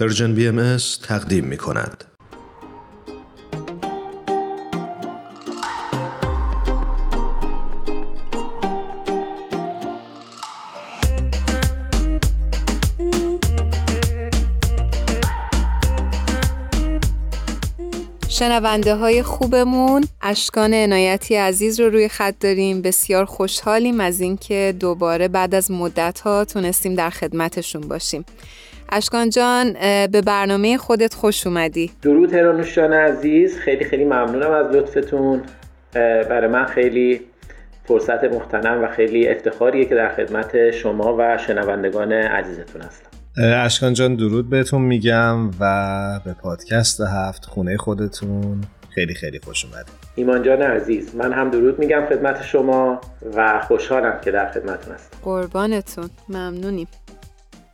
پرژن بی ام تقدیم می کند. شنونده های خوبمون اشکان عنایتی عزیز رو روی خط داریم بسیار خوشحالیم از اینکه دوباره بعد از مدت ها تونستیم در خدمتشون باشیم اشکان جان به برنامه خودت خوش اومدی. درود هرانوشان عزیز. خیلی خیلی ممنونم از لطفتون. برای من خیلی فرصت مختنم و خیلی افتخاریه که در خدمت شما و شنوندگان عزیزتون هستم. اشکان جان درود بهتون میگم و به پادکست هفت خونه خودتون خیلی خیلی خوش اومد ایمان جان عزیز من هم درود میگم خدمت شما و خوشحالم که در خدمتتون هستم. قربانتون. ممنونیم.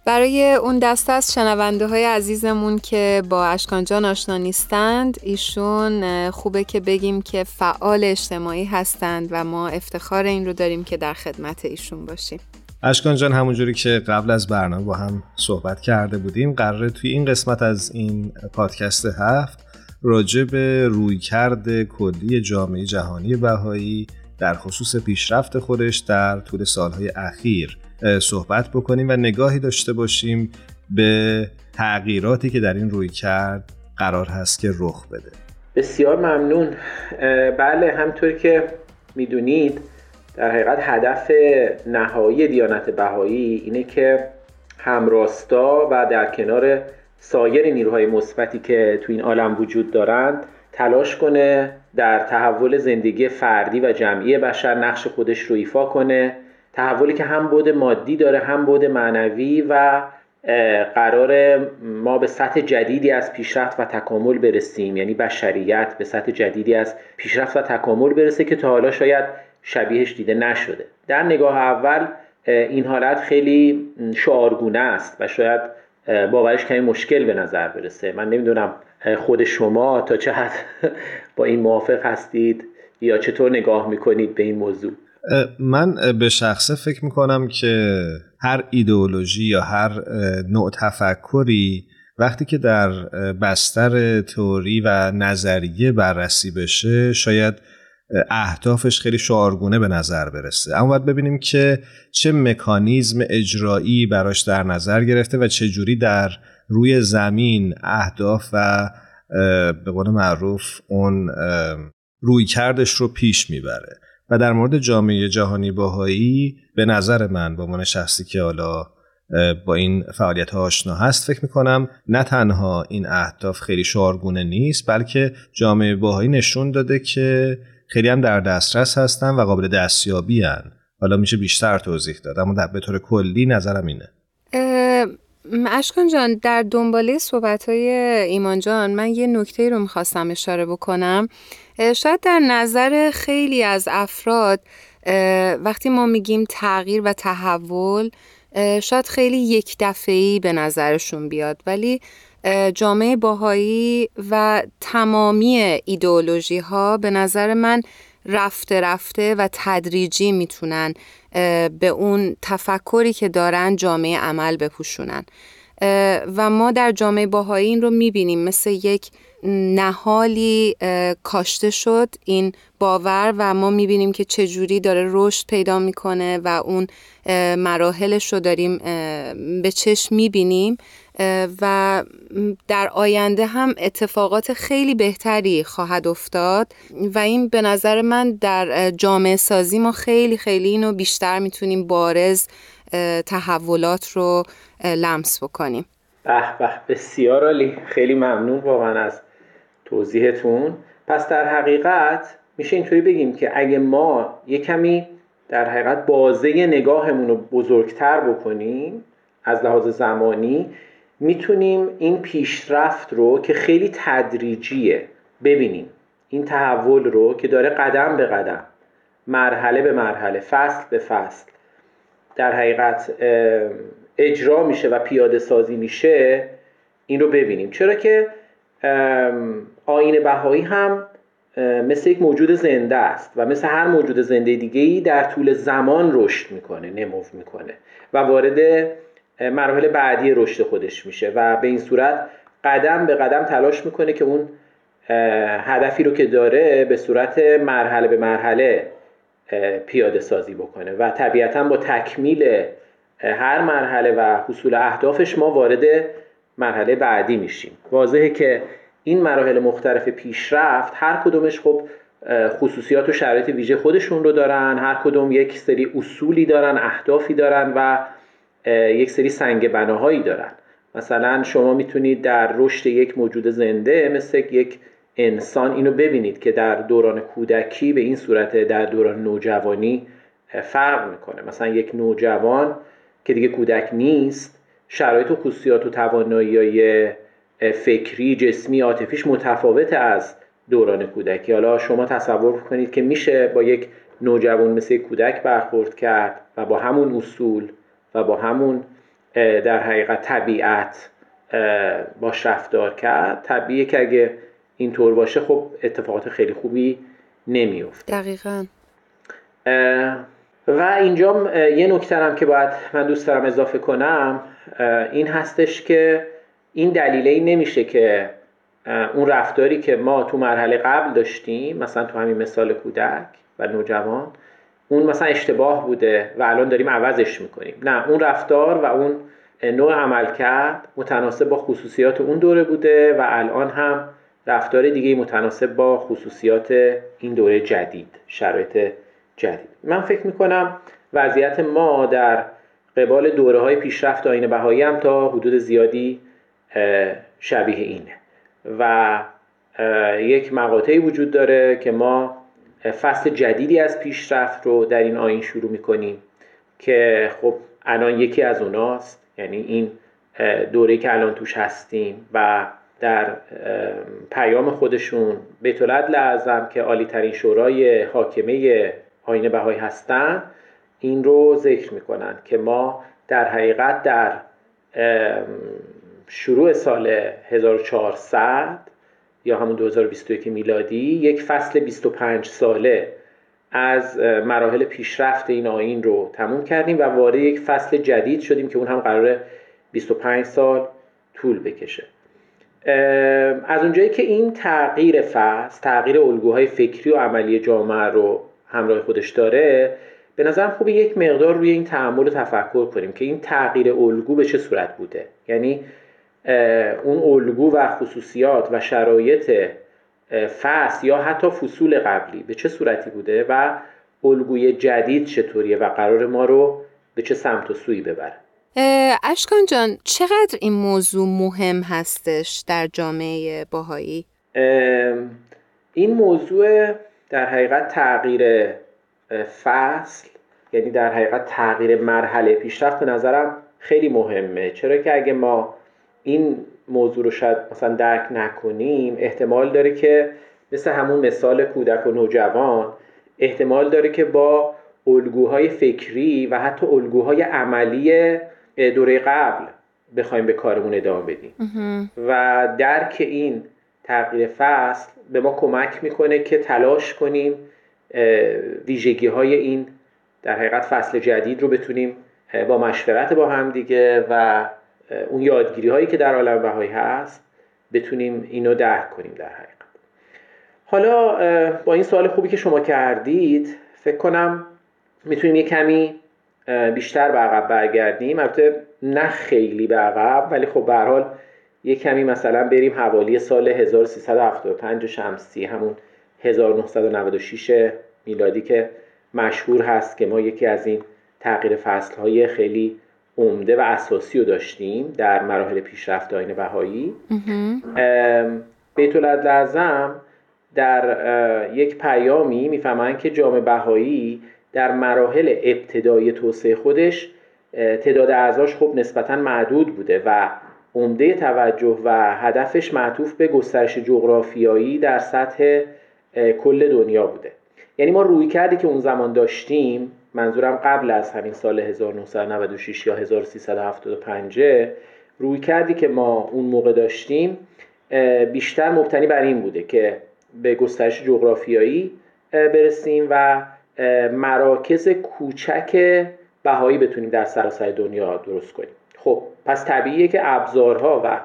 برای اون دست از شنونده های عزیزمون که با اشکان جان آشنا نیستند ایشون خوبه که بگیم که فعال اجتماعی هستند و ما افتخار این رو داریم که در خدمت ایشون باشیم. اشکان جان همونجوری که قبل از برنامه با هم صحبت کرده بودیم قراره توی این قسمت از این پادکست هفت راجع به رویکرد کلی جامعه جهانی بهایی در خصوص پیشرفت خودش در طول سالهای اخیر صحبت بکنیم و نگاهی داشته باشیم به تغییراتی که در این روی کرد قرار هست که رخ بده. بسیار ممنون. بله همطور که می‌دونید در حقیقت هدف نهایی دیانت بهایی اینه که همراستا و در کنار سایر نیروهای مثبتی که تو این عالم وجود دارند تلاش کنه در تحول زندگی فردی و جمعی بشر نقش خودش رو ایفا کنه. تحولی که هم بود مادی داره هم بود معنوی و قرار ما به سطح جدیدی از پیشرفت و تکامل برسیم. یعنی بشریت به سطح جدیدی از پیشرفت و تکامل برسه که تا حالا شاید شبیهش دیده نشده. در نگاه اول این حالت خیلی شعارگونه است و شاید باورش کمی مشکل به نظر برسه. من نمی‌دونم خود شما تا چه حد با این موافق هستید یا چطور نگاه می‌کنید به این موضوع؟ من به شخصه فکر می‌کنم که هر ایدئولوژی یا هر نوع تفکری وقتی که در بستر تئوری و نظریه بررسی بشه شاید اهدافش خیلی شعارگونه به نظر برسه. اما باید ببینیم که چه مکانیزم اجرایی براش در نظر گرفته و چه جوری در روی زمین اهداف و به قول معروف اون روی کردش رو پیش می‌بره. و در مورد جامعه جهانی باهایی به نظر من با من شخصی که حالا با این فعالیت ها آشنا هست فکر می‌کنم نه تنها این اهداف خیلی شعارگونه نیست بلکه جامعه باهایی نشون داده که خیلی هم در دسترس هستن و قابل دستیابی هن. حالا میشه بیشتر توضیح داد اما به طور کلی نظرم اینه اشکان جان در دنباله صحبت های ایمان جان من یه نکته رو می‌خواستم اشاره بکنم شاید در نظر خیلی از افراد وقتی ما میگیم تغییر و تحول شاید خیلی یک دفعی به نظرشون بیاد. ولی جامعه باهایی و تمامی ایدئولوژی ها به نظر من رفته رفته و تدریجی می‌تونن به اون تفکری که دارن جامعه عمل بپوشونن. و ما در جامعه باهایی این رو می‌بینیم. مثل یک نهالی کاشته شد این باور و ما می‌بینیم که چجوری داره رشد پیدا می‌کنه و اون مراحلش رو داریم به چشم می‌بینیم. و در آینده هم اتفاقات خیلی بهتری خواهد افتاد و این به نظر من در جامعه سازی ما خیلی خیلی اینو بیشتر می‌تونیم بارز تحولات رو لمس بکنیم. به به بسیار عالی. خیلی ممنون واقعا از توضیحتون. پس در حقیقت میشه اینطوری بگیم که اگه ما یه کمی در حقیقت بازه نگاهمون رو بزرگتر بکنیم از لحاظ زمانی می‌تونیم این پیشرفت رو که خیلی تدریجیه ببینیم. این تحول رو که داره قدم به قدم مرحله به مرحله فصل به فصل در حقیقت اجرا میشه و پیاده سازی میشه این رو ببینیم. چرا که آین بهایی هم مثل یک موجود زنده است و مثل هر موجود زنده دیگه ای در طول زمان رشد می‌کنه نمو می‌کنه و وارد مراحل بعدی رشد خودش میشه و به این صورت قدم به قدم تلاش می‌کنه که اون هدفی رو که داره به صورت مرحله به مرحله پیاده سازی بکنه و طبیعتا با تکمیل هر مرحله و حصول اهدافش ما وارد مرحله بعدی میشیم. واضحه که این مراحل مختلف پیشرفت هر کدومش خب خصوصیات و شرایط ویژه خودشون رو دارن هر کدوم یک سری اصولی دارن اهدافی دارن و یک سری سنگ بناهایی دارن. مثلا شما می‌تونید در رشد یک موجود زنده مثل یک انسان اینو ببینید که در دوران کودکی به این صورت در دوران نوجوانی فرق می‌کنه. مثلا یک نوجوان که دیگه کودک نیست شرایط و خصوصیات و توانایی فکری جسمی عاطفیش متفاوت از دوران کودکی. حالا شما تصور کنید که میشه با یک نوجوان مثل کودک برخورد کرد و با همون اصول و با همون در حقیقت طبیعت باش رفتار کرد. طبیعه که اگه اینطور باشه خب اتفاقات خیلی خوبی نمیفت دقیقا. و اینجا یه نکته هم که باید من دوست دارم اضافه کنم این هستش که این دلیله نمیشه که اون رفتاری که ما تو مرحله قبل داشتیم مثلا تو همین مثال کودک و نوجوان اون مثلا اشتباه بوده و الان داریم عوضش می‌کنیم. نه اون رفتار و اون نوع عمل کرد متناسب با خصوصیات اون دوره بوده و الان هم رفتار دیگه متناسب با خصوصیات این دوره جدید شرایط جدید. من فکر می‌کنم وضعیت ما در قبال دوره های پیشرفت آین بهایی هم تا حدود زیادی شبیه اینه. و یک مقاطعی وجود داره که ما فصل جدیدی از پیشرفت رو در این آین شروع می‌کنیم که خب الان یکی از اوناست. یعنی این دوره که الان توش هستیم و در پیام خودشون بیت لعظم که عالی ترین شورای حاکمه آین بهایی هستند این رو ذکر می‌کنن که ما در حقیقت در شروع سال 1400 یا همون 2021 میلادی یک فصل 25 ساله از مراحل پیشرفت این آین رو تموم کردیم و وارد یک فصل جدید شدیم که اون هم قرار 25 سال طول بکشه. از اونجایی که این تغییر فصل تغییر الگوهای فکری و عملی جامعه رو همراه خودش داره به نظرم خوبه یک مقدار روی این تعمل و تفکر کنیم که این تغییر الگو به چه صورت بوده یعنی اون الگو و خصوصیات و شرایط فصل یا حتی فصول قبلی به چه صورتی بوده و الگوی جدید چطوریه و قرار ما رو به چه سمت و سوی ببره اشکان جان چقدر این موضوع مهم هستش در جامعه باهایی؟ این موضوع در حقیقت تغییر فصل یعنی در حقیقت تغییر مرحله پیشرفت به نظرم خیلی مهمه. چرا که اگه ما این موضوع رو شاید مثلا درک نکنیم احتمال داره که مثل همون مثال کودک و نوجوان احتمال داره که با الگوهای فکری و حتی الگوهای عملی دوره قبل بخوایم به کارمون ادامه بدیم. و درک این تغییر فصل به ما کمک می‌کنه که تلاش کنیم ویژگی های این در حقیقت فصل جدید رو بتونیم با مشورت با هم دیگه و اون یادگیری هایی که در عالم بهایی هست بتونیم اینو درک کنیم در حقیقت. حالا با این سوال خوبی که شما کردید فکر کنم می‌تونیم یه کمی بیشتر به عقب برگردیم. البته نه خیلی به عقب ولی خب به حال یه کمی مثلا بریم حوالی سال 1375 شمسی همون 1996 میلادی که مشهور هست که ما یکی از این تغییر فصلهای خیلی عمده و اساسی رو داشتیم در مراحل پیشرفت آین بهایی. بیت لازم در یک پیامی می‌فهمن که جامعه بهایی در مراحل ابتدایی توسعه خودش تعداد اعضاش خب نسبتا معدود بوده و عمده توجه و هدفش معطوف به گسترش جغرافیایی در سطح کل دنیا بوده. یعنی ما روی کردی که اون زمان داشتیم منظورم قبل از همین سال 1996 یا 1375 روی کردی که ما اون موقع داشتیم بیشتر مبتنی بر این بوده که به گسترش جغرافیایی برسیم و مراکز کوچک بهایی بتونیم در سراسر دنیا درست کنیم. خب پس طبیعیه که ابزارها و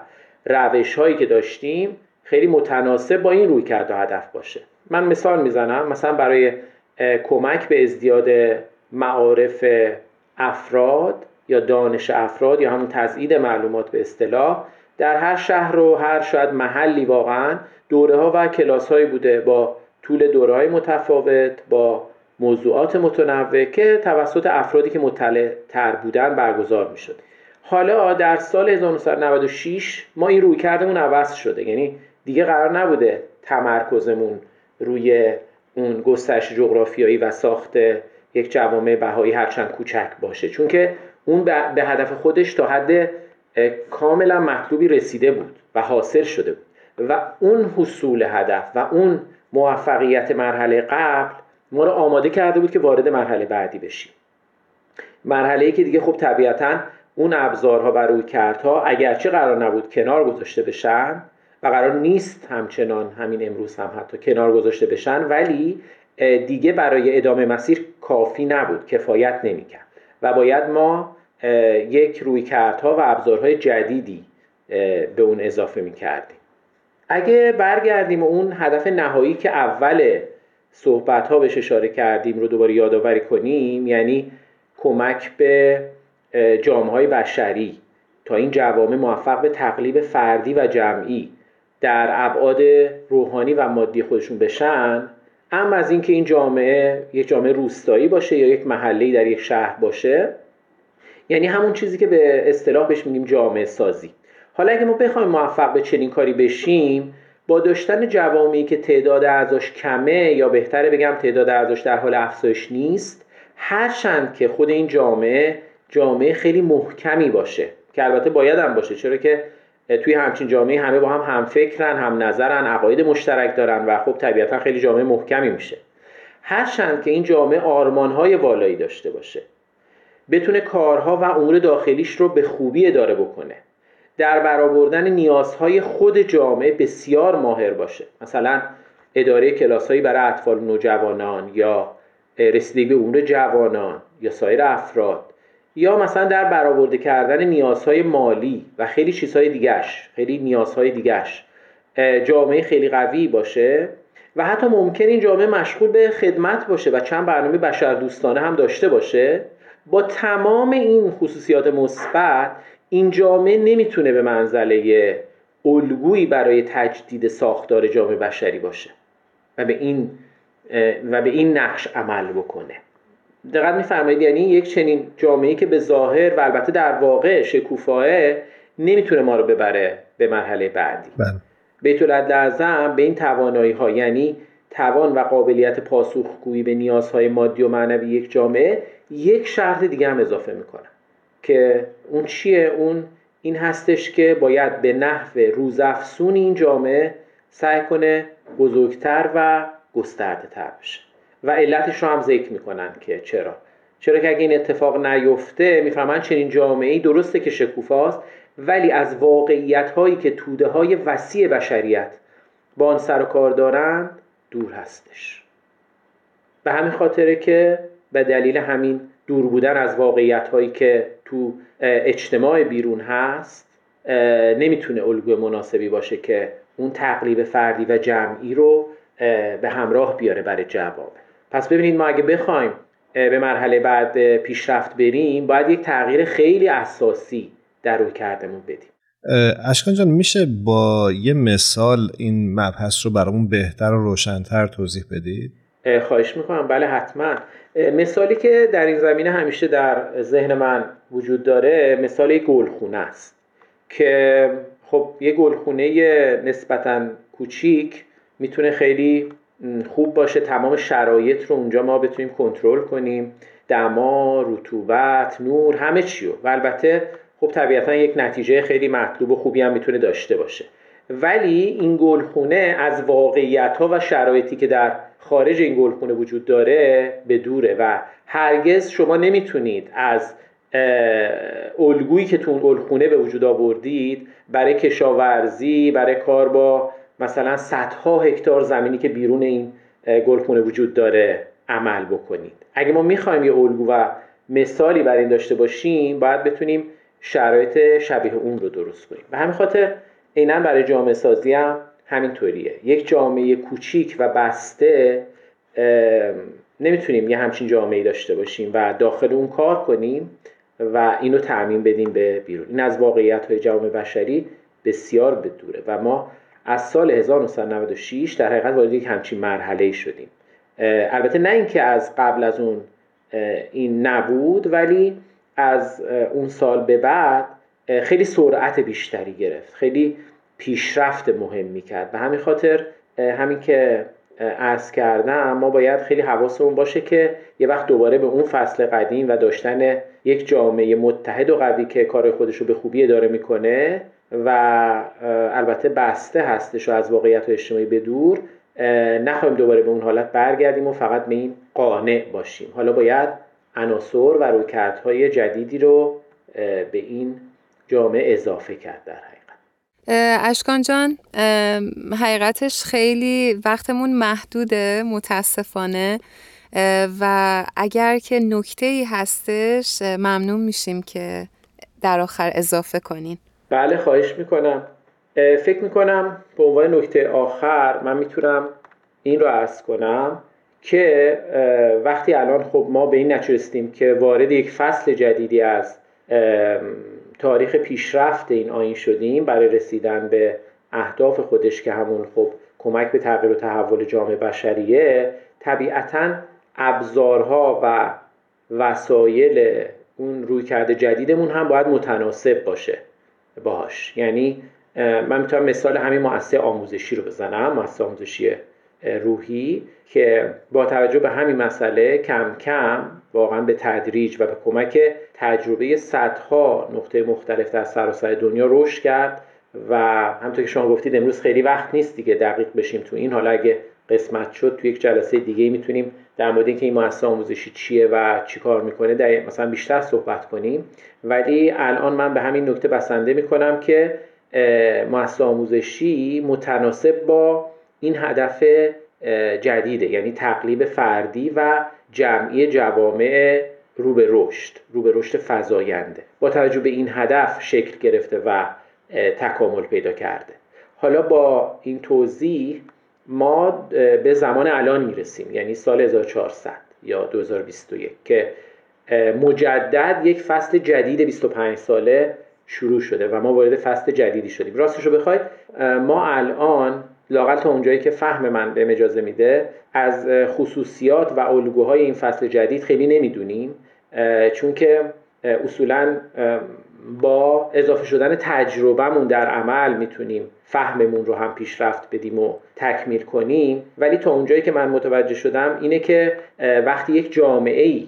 روش هایی که داشتیم خیلی متناسب با این روی کرد و هدف باشه. من مثال می‌زنم مثلا برای کمک به ازدیاد معارف افراد یا دانش افراد یا همون تزیید معلومات به اصطلاح در هر شهر و هر شاید محلی واقعا دوره ها و کلاس هایی بوده با طول دوره های متفاوت با موضوعات متنوع که توسط افرادی که مطلع تر بودن برگزار می شد حالا در سال 1996 ما این روی کردمون عوض شده یعنی دیگه قرار نبوده تمرکزمون روی اون گسترش جغرافیایی و ساخت یک جوامع بهایی هرچند کوچک باشه. چون که اون به هدف خودش تا حد کاملا مطلوبی رسیده بود و حاصل شده بود. و اون حصول هدف و اون موفقیت مرحله قبل ما رو آماده کرده بود که وارد مرحله بعدی بشیم. مرحله ای که دیگه خب طبیعتا اون ابزارها و رویکردها اگرچه قرار نبود کنار گذاشته بشن قرار نیست همچنان همین امروز هم حتی کنار گذاشته بشن ولی دیگه برای ادامه مسیر کافی نبود کفایت نمی‌کرد. و باید ما یک رویکردها و ابزارهای جدیدی به اون اضافه می‌کردیم. اگه برگردیم اون هدف نهایی که اول صحبت ها بهش اشاره کردیم رو دوباره یادآوری کنیم یعنی کمک به جامعه بشری تا این جوامع موفق به تقلیب فردی و جمعی در ابعاد روحانی و مادی خودشون بشن اما از اینکه این جامعه یک جامعه روستایی باشه یا یک محله در یک شهر باشه یعنی همون چیزی که به اصطلاح بهش میگیم جامعه سازی. حالا اگه ما بخوایم موفق به چنین کاری بشیم با داشتن جوامعی که تعداد اعضاش کمه یا بهتره بگم تعداد اعضاش در حال افزایش نیست هرچند که خود این جامعه جامعه خیلی محکمی باشه که البته باید هم باشه چرا که توی همچین جامعه همه با هم هم فکرن هم نظرن عقاید مشترک دارن و خب طبیعتا خیلی جامعه محکمی میشه. هرچند که این جامعه آرمانهای والایی داشته باشه بتونه کارها و امور داخلیش رو به خوبی اداره بکنه. در برآوردن نیازهای خود جامعه بسیار ماهر باشه. مثلا اداره کلاسهایی برای اطفال نوجوانان یا رسیدگی به امور جوانان یا سایر افراد. یا مثلا در برآورده کردن نیازهای مالی و خیلی چیزهای دیگش خیلی نیازهای دیگش جامعه خیلی قوی باشه و حتی ممکن این جامعه مشغول به خدمت باشه و چند برنامه بشر دوستانه هم داشته باشه با تمام این خصوصیات مثبت این جامعه نمی‌تونه به منزله الگویی برای تجدید ساختار جامعه بشری باشه و به این و به این نقش عمل بکنه. دقت میفرمایید یعنی یک چنین جامعه که به ظاهر و البته در واقع شکوفاه نمی‌تونه ما رو ببره به مرحله بعدی. بله. بیت اعظم به این توانایی ها یعنی توان و قابلیت پاسخگویی به نیازهای مادی و معنوی یک جامعه یک شرط دیگه هم اضافه می‌کنه که اون چیه؟ اون این هستش که باید به نحو روزافسون این جامعه سعی کنه بزرگتر و گسترده تر بشه. و علتش رو هم ذکر می‌کنن که چرا. چرا که اگه این اتفاق نیفته می‌فهمن چنین جامعه ای درسته که شکوفاست ولی از واقعیت هایی که توده های وسیع بشریت با آن سر و کار دارند دور هستش. به همین خاطره که به دلیل همین دور بودن از واقعیت هایی که تو اجتماع بیرون هست نمی‌تونه الگوی مناسبی باشه که اون تقلیب فردی و جمعی رو به همراه بیاره برای جواب. پس ببینید ما اگه بخوایم به مرحله بعد پیشرفت بریم باید یک تغییر خیلی اساسی در روی کردمون بدیم. اشکان جان میشه با یه مثال این مبحث رو برامون بهتر و روشنتر توضیح بدید؟ خواهش می‌کنم. بله حتما. مثالی که در این زمینه همیشه در ذهن من وجود داره مثال گلخونه است که خب یه گلخونه نسبتا کوچیک می‌تونه خیلی خوب باشه تمام شرایط رو اونجا ما بتونیم کنترل کنیم. دما، رطوبت، نور همه چیو و البته خب طبیعتا یک نتیجه خیلی مطلوب و خوبی هم می‌تونه داشته باشه. ولی این گلخونه از واقعیت ها و شرایطی که در خارج این گلخونه وجود داره به دوره. و هرگز شما نمی‌تونید از الگویی که تو اون گلخونه به وجود آوردید برای کشاورزی برای کار با مثلا صدها هکتار زمینی که بیرون این گلخونه وجود داره عمل بکنید. اگه ما می‌خوایم یه الگو و مثالی بر این داشته باشیم باید بتونیم شرایط شبیه اون رو درست کنیم. به همین خاطر عینا برای جامعه سازی هم همینطوریه. یک جامعه کوچیک و بسته نمی‌تونیم یه همچین جامعه داشته باشیم و داخل اون کار کنیم و اینو تعمین بدیم به بیرون. این از واقعیت های جامعه بشری بسیار بدوره و ما از سال 1996 در حقیقت وارد یک همچین مرحله شدیم. البته نه اینکه از قبل از اون این نبود ولی از اون سال به بعد خیلی سرعت بیشتری گرفت. خیلی پیشرفت مهمی کرد به همین خاطر همین که عرض کردم ما باید خیلی حواسمون باشه که یه وقت دوباره به اون فصل قدیم و داشتن یک جامعه متحد و قوی که کار خودش رو به خوبی اداره می‌کنه و البته بسته هستش و از واقعیت و اجتماعی به دور نخواهیم دوباره به اون حالت برگردیم و فقط به این قانع باشیم. حالا باید عناصر و رویکردهای جدیدی رو به این جامعه اضافه کرد در اشکان جان حقیقتش خیلی وقتمون محدوده متاسفانه. و اگر که نکته ای هستش ممنون میشیم که در آخر اضافه کنین. بله خواهش می‌کنم. فکر می‌کنم به عنوان نکته آخر من می‌تونم این رو عرض کنم که وقتی الان خب ما به این نچرستیم که وارد یک فصل جدیدی از تاریخ پیشرفت این آین شدیم برای رسیدن به اهداف خودش که همون خب کمک به تغییر و تحول جامعه بشریه طبیعتا ابزارها و وسایل اون روی کرده جدیدمون هم باید متناسب باشه. باش. یعنی من می‌تونم مثال همین مؤسسه آموزشی رو بزنم مؤسسه آموزشی روحی که با توجه به همین مسئله کم کم واقعا به تدریج و به کمک تجربه صدها نقطه مختلف در سراسر دنیا رشد کرد و همطور که شما گفتید امروز خیلی وقت نیست دیگه دقیق بشیم تو این. حالا اگه قسمت شد تو یک جلسه دیگه می‌تونیم در مورد اینکه این مؤسسه آموزشی چیه و چی کار می‌کنه در مثلا بیشتر صحبت کنیم. ولی الان من به همین نکته بسنده می‌کنم که مؤسسه آموزشی متناسب با این هدف جدیده. یعنی تقلیب فردی و جمعی جوامع رو به رشد رو به رشد فزاینده. با توجه به این هدف شکل گرفته و تکامل پیدا کرده. حالا با این توضیح ما به زمان الان می‌رسیم یعنی سال 1400 یا 2021 که مجدد یک فصل جدید 25 ساله شروع شده و ما وارد فصل جدیدی شدیم. راستش رو بخواید ما الان لاقل تا اونجایی که فهم من به اجازه میده از خصوصیات و الگوهای این فصل جدید خیلی نمی‌دونیم چون که اصولا با اضافه شدن تجربهمون در عمل می‌تونیم فهممون رو هم پیشرفت بدیم و تکمیل کنیم. ولی تا اونجایی که من متوجه شدم اینه که وقتی یک جامعه ای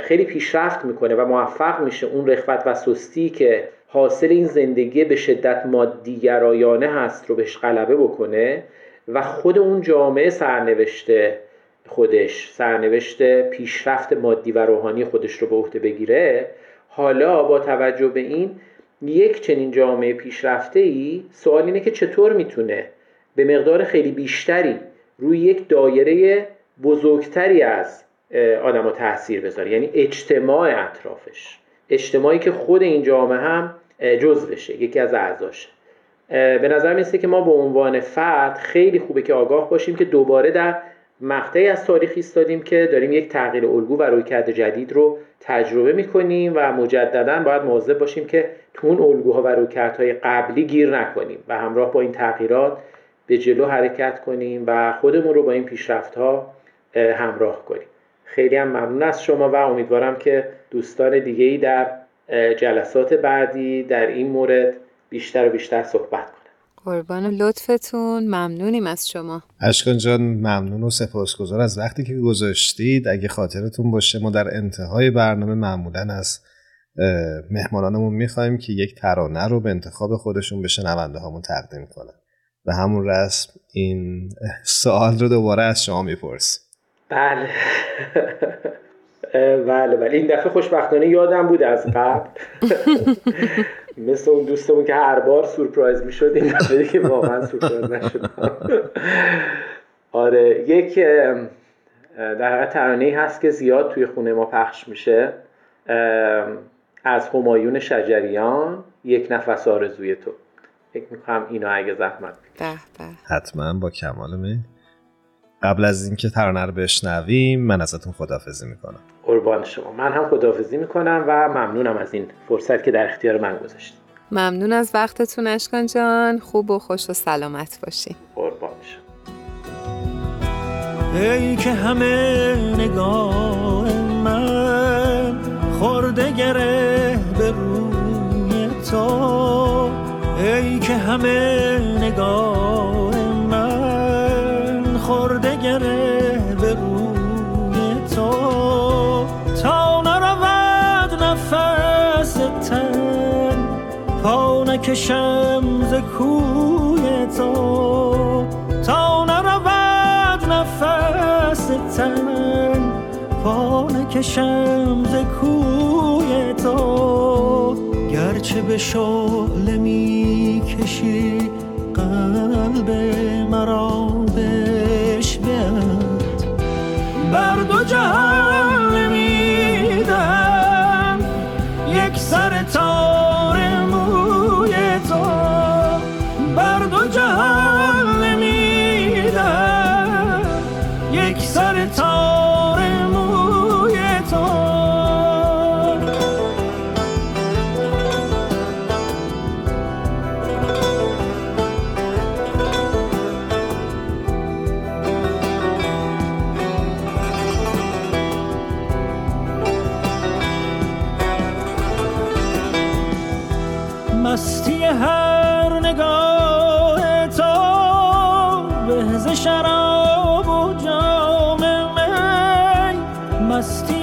خیلی پیشرفت می‌کنه و موفق میشه اون رخوت و سستی که حاصل این زندگی به شدت مادیگرایانه هست رو بهش غلبه بکنه و خود اون جامعه سرنوشته خودش سرنوشت پیشرفت مادی و روحانی خودش رو به عهده بگیره حالا با توجه به این یک چنین جامعه پیشرفته ای سوال اینه که چطور می‌تونه به مقدار خیلی بیشتری روی یک دایره بزرگتری از آدم تاثیر بذاره یعنی اجتماع اطرافش. اجتماعی که خود این جامعه هم بشه یکی از اعضاشه. به نظر میسته که ما به عنوان فرد خیلی خوبه که آگاه باشیم که دوباره در مقطعی از تاریخ ایستادیم که داریم یک تغییر الگو و رویکرد جدید رو تجربه می‌کنیم و مجددا باید مواظب باشیم که تو اون الگوها و رویکردهای قبلی گیر نکنیم و همراه با این تغییرات به جلو حرکت کنیم و خودمون رو با این پیشرفت ها همراه کنیم. خیلی هم ممنون از شما و امیدوارم که دوستان دیگه ای در جلسات بعدی در این مورد بیشتر و بیشتر صحبت کنم قربان لطفتون. ممنونیم از شما. اشکان جان ممنون و سپاسگزار از وقتی که گذاشتید. اگه خاطرتون باشه ما در انتهای برنامه معمولا از مهمانانمون می‌خوایم که یک ترانه رو به انتخاب خودشون به شنونده هامون تقدیم کنن. و همون رسم این سوال رو دوباره از شما می‌پرسیم. بله. بله بله. این دفعه خوشبختانه یادم بود از قبل. مثل اون دوستمون که هر بار سورپرایز می‌شد این دفعه که واقعا سورپرایز نشد آره یک در حقیقت ترانه هست که زیاد توی خونه ما پخش میشه. از همایون شجریان یک نفس آرزوی تو. فکر می‌کنم اینا اگه زحمت به به. حتما با کمال می قبل از اینکه ترانه رو بشنویم من ازتون خدافزی می‌کنم. قربان شما. من هم خداحافظی می‌کنم و ممنونم از این فرصت که در اختیار من گذاشتید. ممنون از وقتتون اشکان جان. خوب و خوش و سلامت باشین. قربان شما. ای که همه نگاه من خورده گره به روی تو. ای که همه نگاه من خورده گره پا نکشم ز کوی تو تا نرود نفس تن پا نکشم ز کوی تو. گرچه به شعله می کشی مستی هر نگاه تو بهز شراب و جام می مستی